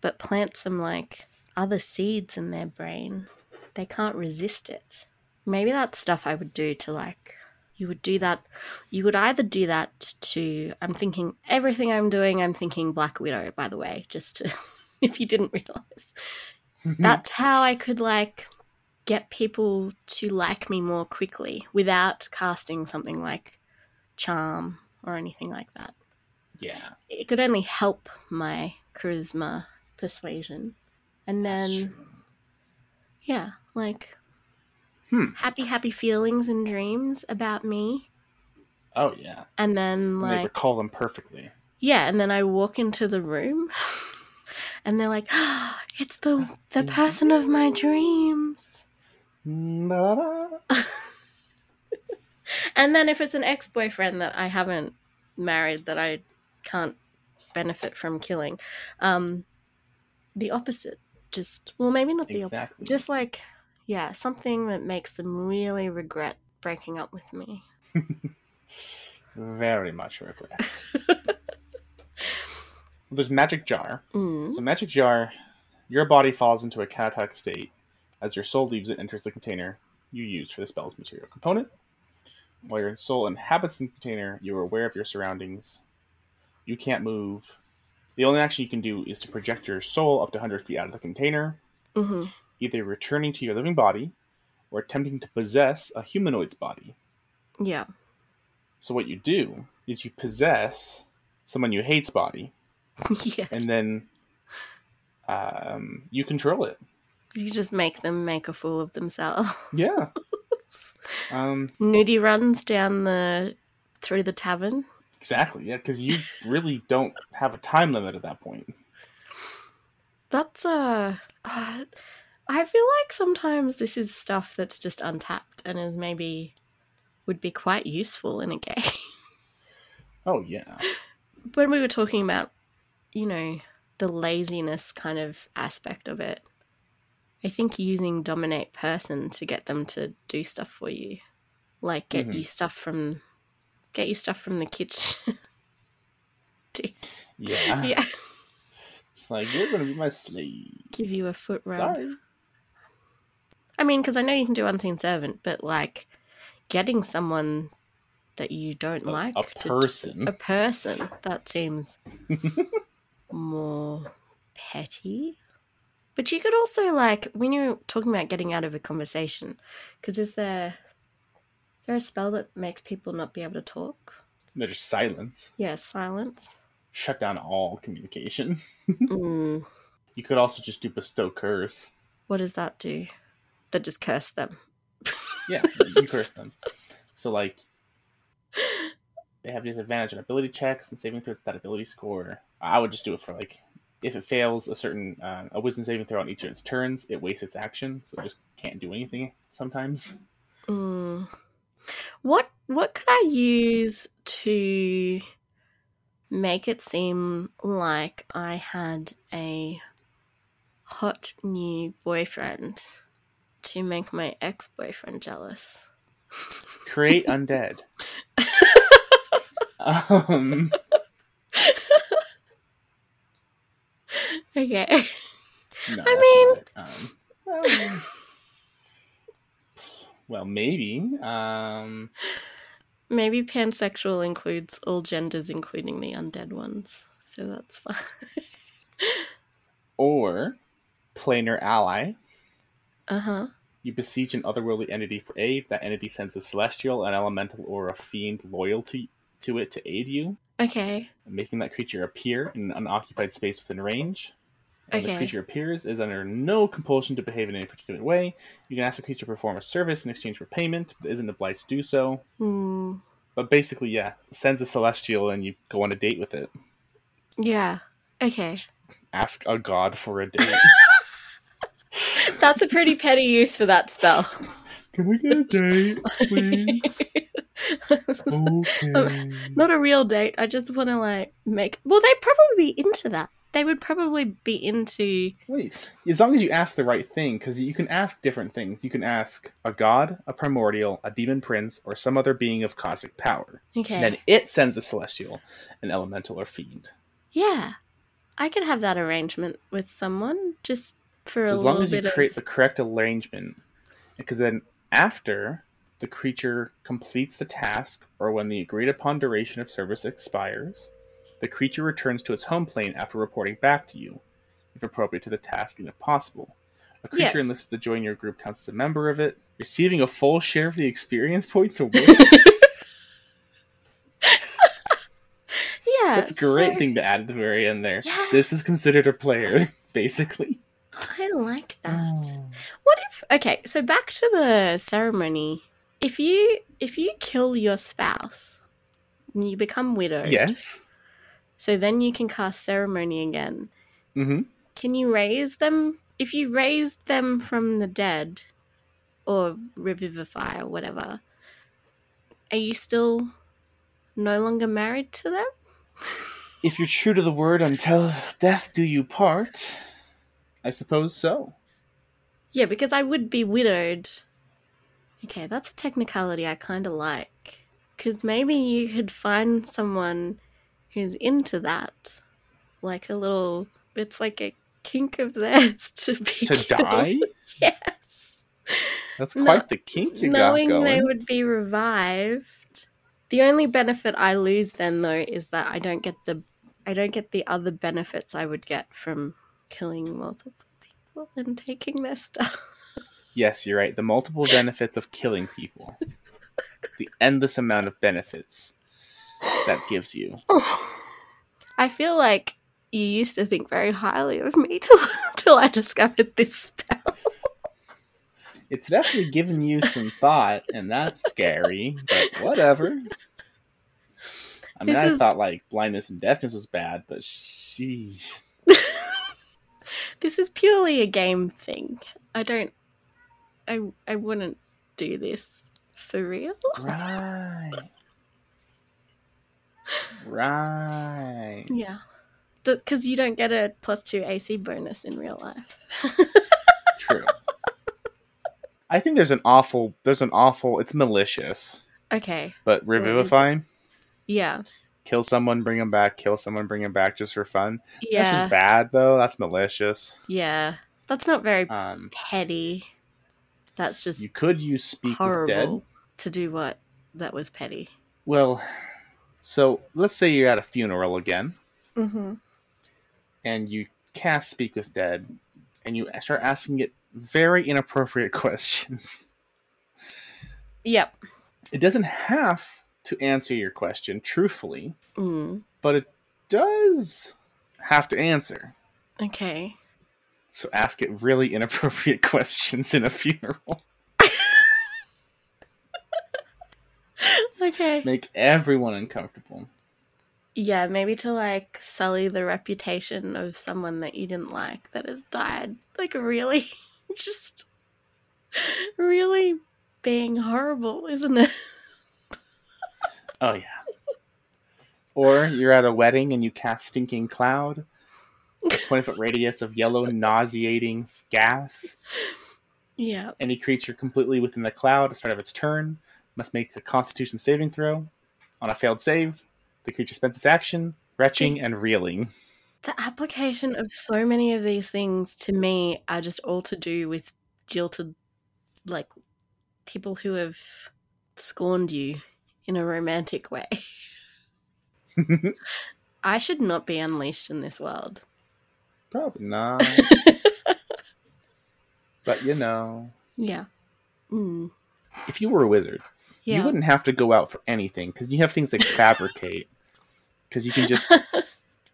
[SPEAKER 2] but plant some, like, other seeds in their brain, they can't resist it. Maybe that's stuff I would do to, like, you would do that. You would either do that to. I'm thinking everything I'm doing. I'm thinking Black Widow. By the way, just to, if you didn't realize, mm-hmm. that's how I could like get people to like me more quickly without casting something like charm or anything like that.
[SPEAKER 1] Yeah.
[SPEAKER 2] It could only help my charisma persuasion, and then yeah, like
[SPEAKER 1] Hmm.
[SPEAKER 2] happy, happy feelings and dreams about me,
[SPEAKER 1] Oh yeah.
[SPEAKER 2] and then
[SPEAKER 1] And they
[SPEAKER 2] like
[SPEAKER 1] recall them perfectly.
[SPEAKER 2] Yeah, and then I walk into the room and they're like, oh, "It's the the person of my dreams."
[SPEAKER 1] Mm,
[SPEAKER 2] And then if it's an ex-boyfriend that I haven't married that I can't benefit from killing, um the opposite. Just well, maybe not the opposite. Just like yeah, something that makes them really regret breaking up with me.
[SPEAKER 1] Very much regret. There's magic jar.
[SPEAKER 2] Mm.
[SPEAKER 1] So magic jar, your body falls into a catatonic state as your soul leaves it enters the container you use for the spell's material component. While your soul inhabits the container, you are aware of your surroundings. You can't move. The only action you can do is to project your soul up to 100 feet out of the container,
[SPEAKER 2] hmm
[SPEAKER 1] either returning to your living body or attempting to possess a humanoid's body.
[SPEAKER 2] Yeah.
[SPEAKER 1] So what you do is you possess someone you hate's body,
[SPEAKER 2] yeah.
[SPEAKER 1] and then um, you control it.
[SPEAKER 2] You just make them make a fool of themselves.
[SPEAKER 1] Yeah. um,
[SPEAKER 2] Nudie runs down the through the tavern.
[SPEAKER 1] Exactly. Yeah, because you really don't have a time limit at that point.
[SPEAKER 2] That's uh, uh I feel like sometimes this is stuff that's just untapped and is maybe would be quite useful in a game.
[SPEAKER 1] Oh yeah.
[SPEAKER 2] when we were talking about, you know, the laziness kind of aspect of it. I think using dominate person to get them to do stuff for you, like get
[SPEAKER 1] Mhm.
[SPEAKER 2] you stuff from, get your stuff from the kitchen.
[SPEAKER 1] Yeah.
[SPEAKER 2] yeah,
[SPEAKER 1] It's like you're gonna be my slave.
[SPEAKER 2] give you a foot rub.
[SPEAKER 1] Sorry.
[SPEAKER 2] I mean, because I know you can do unseen servant, but like getting someone that you don't
[SPEAKER 1] A,
[SPEAKER 2] like
[SPEAKER 1] a
[SPEAKER 2] to-
[SPEAKER 1] person.
[SPEAKER 2] a person that seems more petty. But you could also like when you're talking about getting out of a conversation, because is there there a spell that makes people not be able to talk?
[SPEAKER 1] They're just silence.
[SPEAKER 2] Yeah, silence.
[SPEAKER 1] Shut down all communication.
[SPEAKER 2] Mm,
[SPEAKER 1] You could also just do bestow curse.
[SPEAKER 2] what does that do? That just curse them.
[SPEAKER 1] Yeah, you curse them. So like they have disadvantage on ability checks and saving throws that ability score. I would just do it for like if it fails a certain uh, a wisdom saving throw on each of its turns, it wastes its action, so it just can't do anything sometimes.
[SPEAKER 2] Mm. What what could I use to make it seem like I had a hot new boyfriend to make my ex boyfriend jealous?
[SPEAKER 1] Create undead. um,
[SPEAKER 2] okay.
[SPEAKER 1] no,
[SPEAKER 2] I
[SPEAKER 1] mean. Um, um, well, maybe. Um,
[SPEAKER 2] Maybe pansexual includes all genders, including the undead ones. So that's fine.
[SPEAKER 1] or planar ally.
[SPEAKER 2] uh huh.
[SPEAKER 1] You besiege an otherworldly entity for aid. That entity sends a celestial, an elemental, or a fiend loyal to, to it to aid you,
[SPEAKER 2] Okay.
[SPEAKER 1] making that creature appear in an unoccupied space within range. When
[SPEAKER 2] Okay.
[SPEAKER 1] the creature appears, is under no compulsion to behave in any particular way. You can ask the creature to perform a service in exchange for payment, but isn't obliged to do so.
[SPEAKER 2] Hmm.
[SPEAKER 1] But basically, yeah, sends a celestial and you go on a date with it.
[SPEAKER 2] Yeah. Okay.
[SPEAKER 1] Ask a god for a date.
[SPEAKER 2] That's a pretty petty use for that spell.
[SPEAKER 1] Can we get a date, please? Okay.
[SPEAKER 2] Not a real date. I just want to like make. Well, they'd probably be into that. They would probably be into.
[SPEAKER 1] Wait, as long as you ask the right thing, because you can ask different things. You can ask a god, a primordial, a demon prince, or some other being of cosmic power.
[SPEAKER 2] Okay.
[SPEAKER 1] And then it sends a celestial, an elemental, or fiend.
[SPEAKER 2] yeah, I could have that arrangement with someone just for a
[SPEAKER 1] So as long as you create
[SPEAKER 2] of.
[SPEAKER 1] the correct arrangement, because then after the creature completes the task, or when the agreed upon duration of service expires, the creature returns to its home plane after reporting back to you, if appropriate to the task and if possible. A creature
[SPEAKER 2] Yes.
[SPEAKER 1] enlisted to join your group counts as a member of it, receiving a full share of the experience points awarded.
[SPEAKER 2] Yeah,
[SPEAKER 1] That's a great
[SPEAKER 2] so
[SPEAKER 1] thing to add at the very end there.
[SPEAKER 2] Yes.
[SPEAKER 1] This is considered a player, basically.
[SPEAKER 2] I like that. Oh. What if? Okay, so back to the ceremony. If you if you kill your spouse, and you become widowed.
[SPEAKER 1] Yes.
[SPEAKER 2] So then you can cast ceremony again.
[SPEAKER 1] hmm
[SPEAKER 2] Can you raise them? If you raise them from the dead, or revivify or whatever, are you still no longer married to them?
[SPEAKER 1] If you're true to the word until death do you part, I suppose so.
[SPEAKER 2] Yeah, because I would be widowed. Okay, that's a technicality I kind of like. Because maybe you could find someone who's into that. Like a little. It's like a kink of theirs to be.
[SPEAKER 1] To
[SPEAKER 2] killed.
[SPEAKER 1] die?
[SPEAKER 2] Yes.
[SPEAKER 1] That's quite the kink you got
[SPEAKER 2] Knowing
[SPEAKER 1] going.
[SPEAKER 2] they would be revived. The only benefit I lose then, though, is that I don't get the. I don't get the other benefits I would get from killing multiple people and taking their stuff.
[SPEAKER 1] Yes, you're right. The multiple benefits of killing people. the endless amount of benefits that gives you.
[SPEAKER 2] I feel like you used to think very highly of me till, till I discovered this spell.
[SPEAKER 1] It's definitely given you some thought, and that's scary, but whatever. I mean,
[SPEAKER 2] This
[SPEAKER 1] I
[SPEAKER 2] is-
[SPEAKER 1] thought like blindness and deafness was bad, but sheesh.
[SPEAKER 2] This is purely a game thing. I don't. I I wouldn't do this for real.
[SPEAKER 1] Right. Right.
[SPEAKER 2] Yeah. because you don't get a plus two AC bonus in real life.
[SPEAKER 1] True. I think there's an awful. There's an awful. It's malicious,
[SPEAKER 2] okay,
[SPEAKER 1] but revivifying.
[SPEAKER 2] yeah,
[SPEAKER 1] Kill someone, bring them back. Kill someone, bring them back, just for fun. That's
[SPEAKER 2] yeah,
[SPEAKER 1] just bad, though. That's malicious.
[SPEAKER 2] yeah. That's not very
[SPEAKER 1] Um,
[SPEAKER 2] petty. That's just
[SPEAKER 1] you could use speak with dead.
[SPEAKER 2] to do what that was petty.
[SPEAKER 1] Well, so let's say you're at a funeral again,
[SPEAKER 2] Mm-hmm.
[SPEAKER 1] and you cast speak with dead, and you start asking it very inappropriate questions.
[SPEAKER 2] Yep.
[SPEAKER 1] It doesn't have to answer your question truthfully,
[SPEAKER 2] Mm.
[SPEAKER 1] but it does have to answer.
[SPEAKER 2] Okay.
[SPEAKER 1] So ask it really inappropriate questions in a funeral.
[SPEAKER 2] Okay.
[SPEAKER 1] Make everyone uncomfortable.
[SPEAKER 2] Yeah, maybe to like sully the reputation of someone that you didn't like that has died. Like really, just really being horrible, isn't it?
[SPEAKER 1] Oh yeah. Or you're at a wedding and you cast stinking cloud, twenty foot radius of yellow nauseating gas.
[SPEAKER 2] Yeah.
[SPEAKER 1] Any creature completely within the cloud at the start of its turn must make a Constitution saving throw. On a failed save, the creature spends its action retching and reeling.
[SPEAKER 2] The application of so many of these things to me are just all to do with jilted, like people who have scorned you in a romantic way. I should not be unleashed in this world.
[SPEAKER 1] Probably not. but you know,
[SPEAKER 2] Yeah. Mm.
[SPEAKER 1] If you were a wizard, you wouldn't have to go out for anything because you have things like fabricate. Because you can just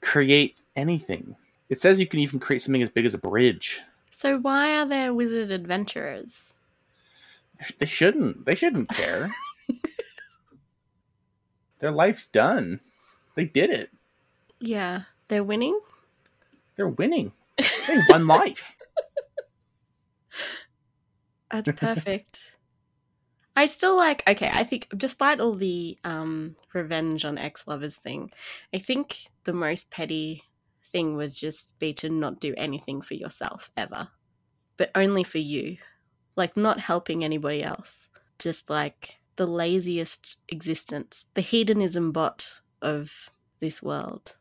[SPEAKER 1] create anything. It says you can even create something as big as a bridge.
[SPEAKER 2] so why are there wizard adventurers?
[SPEAKER 1] They shouldn't. They shouldn't care. Their life's done. They did it.
[SPEAKER 2] Yeah, they're winning.
[SPEAKER 1] They're winning. They won life.
[SPEAKER 2] That's perfect. I still like okay, I think despite all the um revenge on ex lovers thing, I think the most petty thing was just be to not do anything for yourself ever. But only for you. Like not helping anybody else. Just like the laziest existence, the hedonism bot of this world.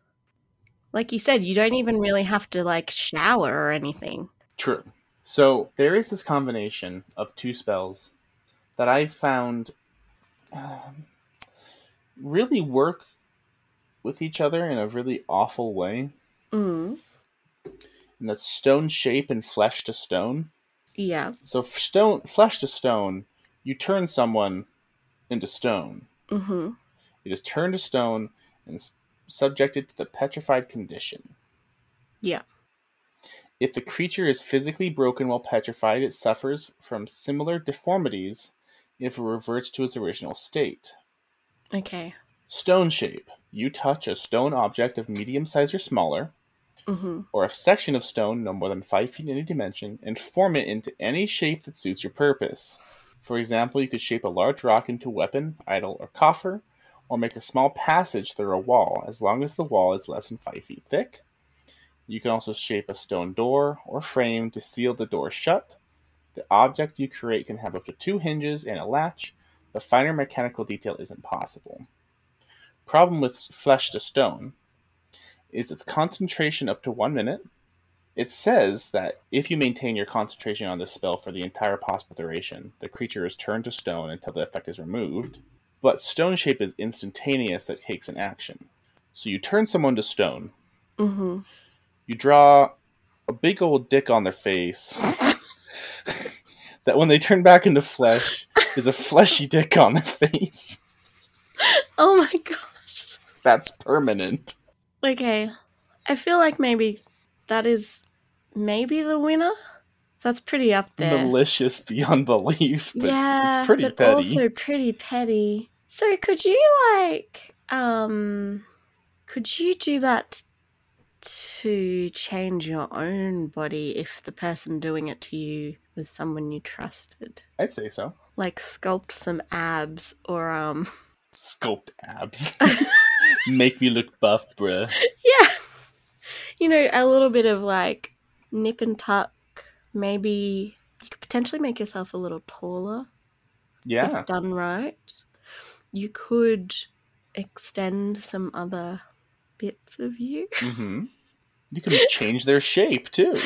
[SPEAKER 2] Like you said, you don't even really have to like shower or anything.
[SPEAKER 1] True. So there is this combination of two spells that I found um, really work with each other in a really awful way.
[SPEAKER 2] Mm.
[SPEAKER 1] And that's stone shape and flesh to stone.
[SPEAKER 2] Yeah.
[SPEAKER 1] So stone, flesh to stone, you turn someone into stone.
[SPEAKER 2] Mm-hmm.
[SPEAKER 1] It is turned to stone and subjected to the petrified condition.
[SPEAKER 2] Yeah.
[SPEAKER 1] If the creature is physically broken while petrified, it suffers from similar deformities if it reverts to its original state.
[SPEAKER 2] Okay.
[SPEAKER 1] Stone shape. You touch a stone object of medium size or smaller,
[SPEAKER 2] Mm-hmm.
[SPEAKER 1] or a section of stone no more than 5 feet in any dimension, and form it into any shape that suits your purpose. For example, you could shape a large rock into a weapon, idol, or coffer, or make a small passage through a wall, as long as the wall is less than 5 feet thick. You can also shape a stone door or frame to seal the door shut. The object you create can have up to two hinges and a latch, but finer mechanical detail isn't possible. Problem with flesh to stone is its concentration up to one minute. It says that if you maintain your concentration on this spell for the entire possible duration, the creature is turned to stone until the effect is removed. But stone shape is instantaneous that takes an action. So you turn someone to stone,
[SPEAKER 2] Mm-hmm.
[SPEAKER 1] you draw a big old dick on their face. That when they turn back into flesh is a fleshy dick on their face.
[SPEAKER 2] Oh my gosh.
[SPEAKER 1] That's permanent.
[SPEAKER 2] Okay. I feel like maybe that is maybe the winner. That's pretty up there.
[SPEAKER 1] Malicious beyond belief, but
[SPEAKER 2] yeah,
[SPEAKER 1] it's pretty
[SPEAKER 2] but
[SPEAKER 1] petty.
[SPEAKER 2] also pretty petty. So could you like um could you do that to change your own body if the person doing it to you was someone you trusted?
[SPEAKER 1] I'd say so.
[SPEAKER 2] Like sculpt some abs or um
[SPEAKER 1] Sculpt abs. Make me look buff, bruh.
[SPEAKER 2] Yeah. you know, a little bit of like nip and tuck. Maybe you could potentially make yourself a little taller
[SPEAKER 1] Yeah.
[SPEAKER 2] if done right. You could extend some other bits of you.
[SPEAKER 1] hmm You can change their shape too.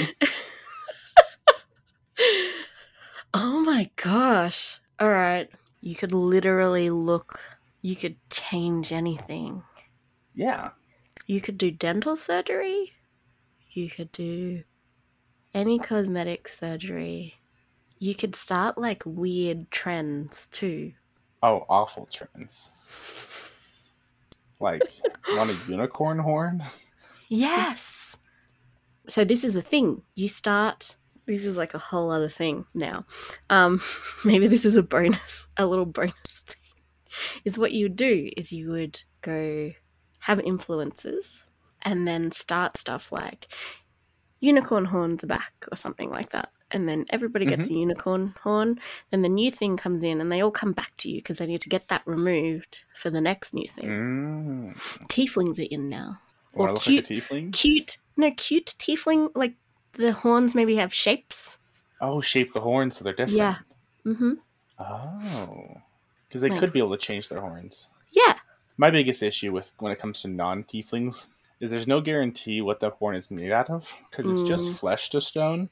[SPEAKER 2] Oh my gosh. All right. You could literally look, you could change anything.
[SPEAKER 1] Yeah.
[SPEAKER 2] You could do dental surgery. You could do any cosmetic surgery. You could start like weird trends too.
[SPEAKER 1] Oh, awful trends. Like, want a unicorn horn?
[SPEAKER 2] Yes. So this is the thing. You start. This is like a whole other thing now. Um, maybe this is a bonus, a little bonus thing. Is what you would do is you would go have influences and then start stuff like unicorn horns are back or something like that. And then everybody gets a unicorn horn. Then the new thing comes in and they all come back to you because they need to get that removed for the next new thing.
[SPEAKER 1] Mm.
[SPEAKER 2] Tieflings are in now Or
[SPEAKER 1] look
[SPEAKER 2] cute-
[SPEAKER 1] like a tiefling?
[SPEAKER 2] cute no cute tiefling like the horns maybe have shapes
[SPEAKER 1] Oh, shape the horns so they're different.
[SPEAKER 2] Yeah. mm-hmm
[SPEAKER 1] Oh. Because they could be able to change their horns.
[SPEAKER 2] yeah
[SPEAKER 1] My biggest issue with when it comes to non tieflings is there's no guarantee what the horn is made out of because it's just
[SPEAKER 2] Mm.
[SPEAKER 1] flesh to stone.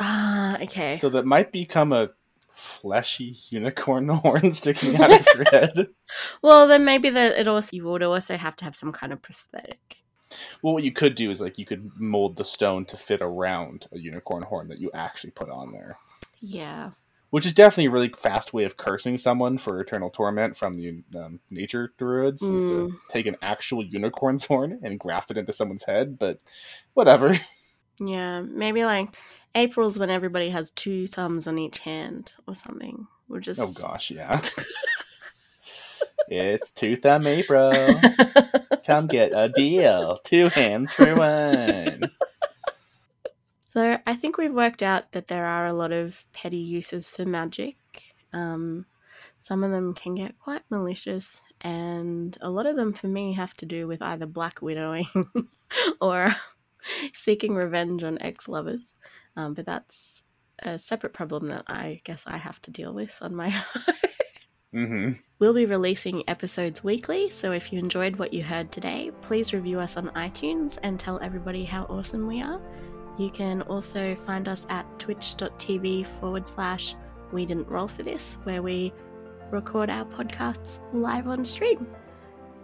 [SPEAKER 2] ah okay
[SPEAKER 1] So that might become a fleshy unicorn horn sticking out of your head.
[SPEAKER 2] well then maybe that it also you would also have to have some kind of prosthetic
[SPEAKER 1] Well, what you could do is like you could mold the stone to fit around a unicorn horn that you actually put on there,
[SPEAKER 2] yeah
[SPEAKER 1] which is definitely a really fast way of cursing someone for eternal torment from the um, nature druids is to
[SPEAKER 2] Mm.
[SPEAKER 1] take an actual unicorn's horn and graft it into someone's head. But whatever.
[SPEAKER 2] yeah maybe like april's when everybody has two thumbs on each hand or something we're just
[SPEAKER 1] Oh gosh, yeah. it's two thumb April. Come get a deal. Two hands for one.
[SPEAKER 2] So I think we've worked out that there are a lot of petty uses for magic. Um, some of them can get quite malicious, and a lot of them for me have to do with either black widowing or seeking revenge on ex lovers. Um, but that's a separate problem that I guess I have to deal with on my own.
[SPEAKER 1] Hmm
[SPEAKER 2] We'll be releasing episodes weekly, so if you enjoyed what you heard today, please review us on iTunes and tell everybody how awesome we are. You can also find us at twitch.tv forward slash we didn't roll for this, where we record our podcasts live on stream.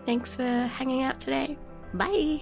[SPEAKER 2] Thanks for hanging out today. Bye.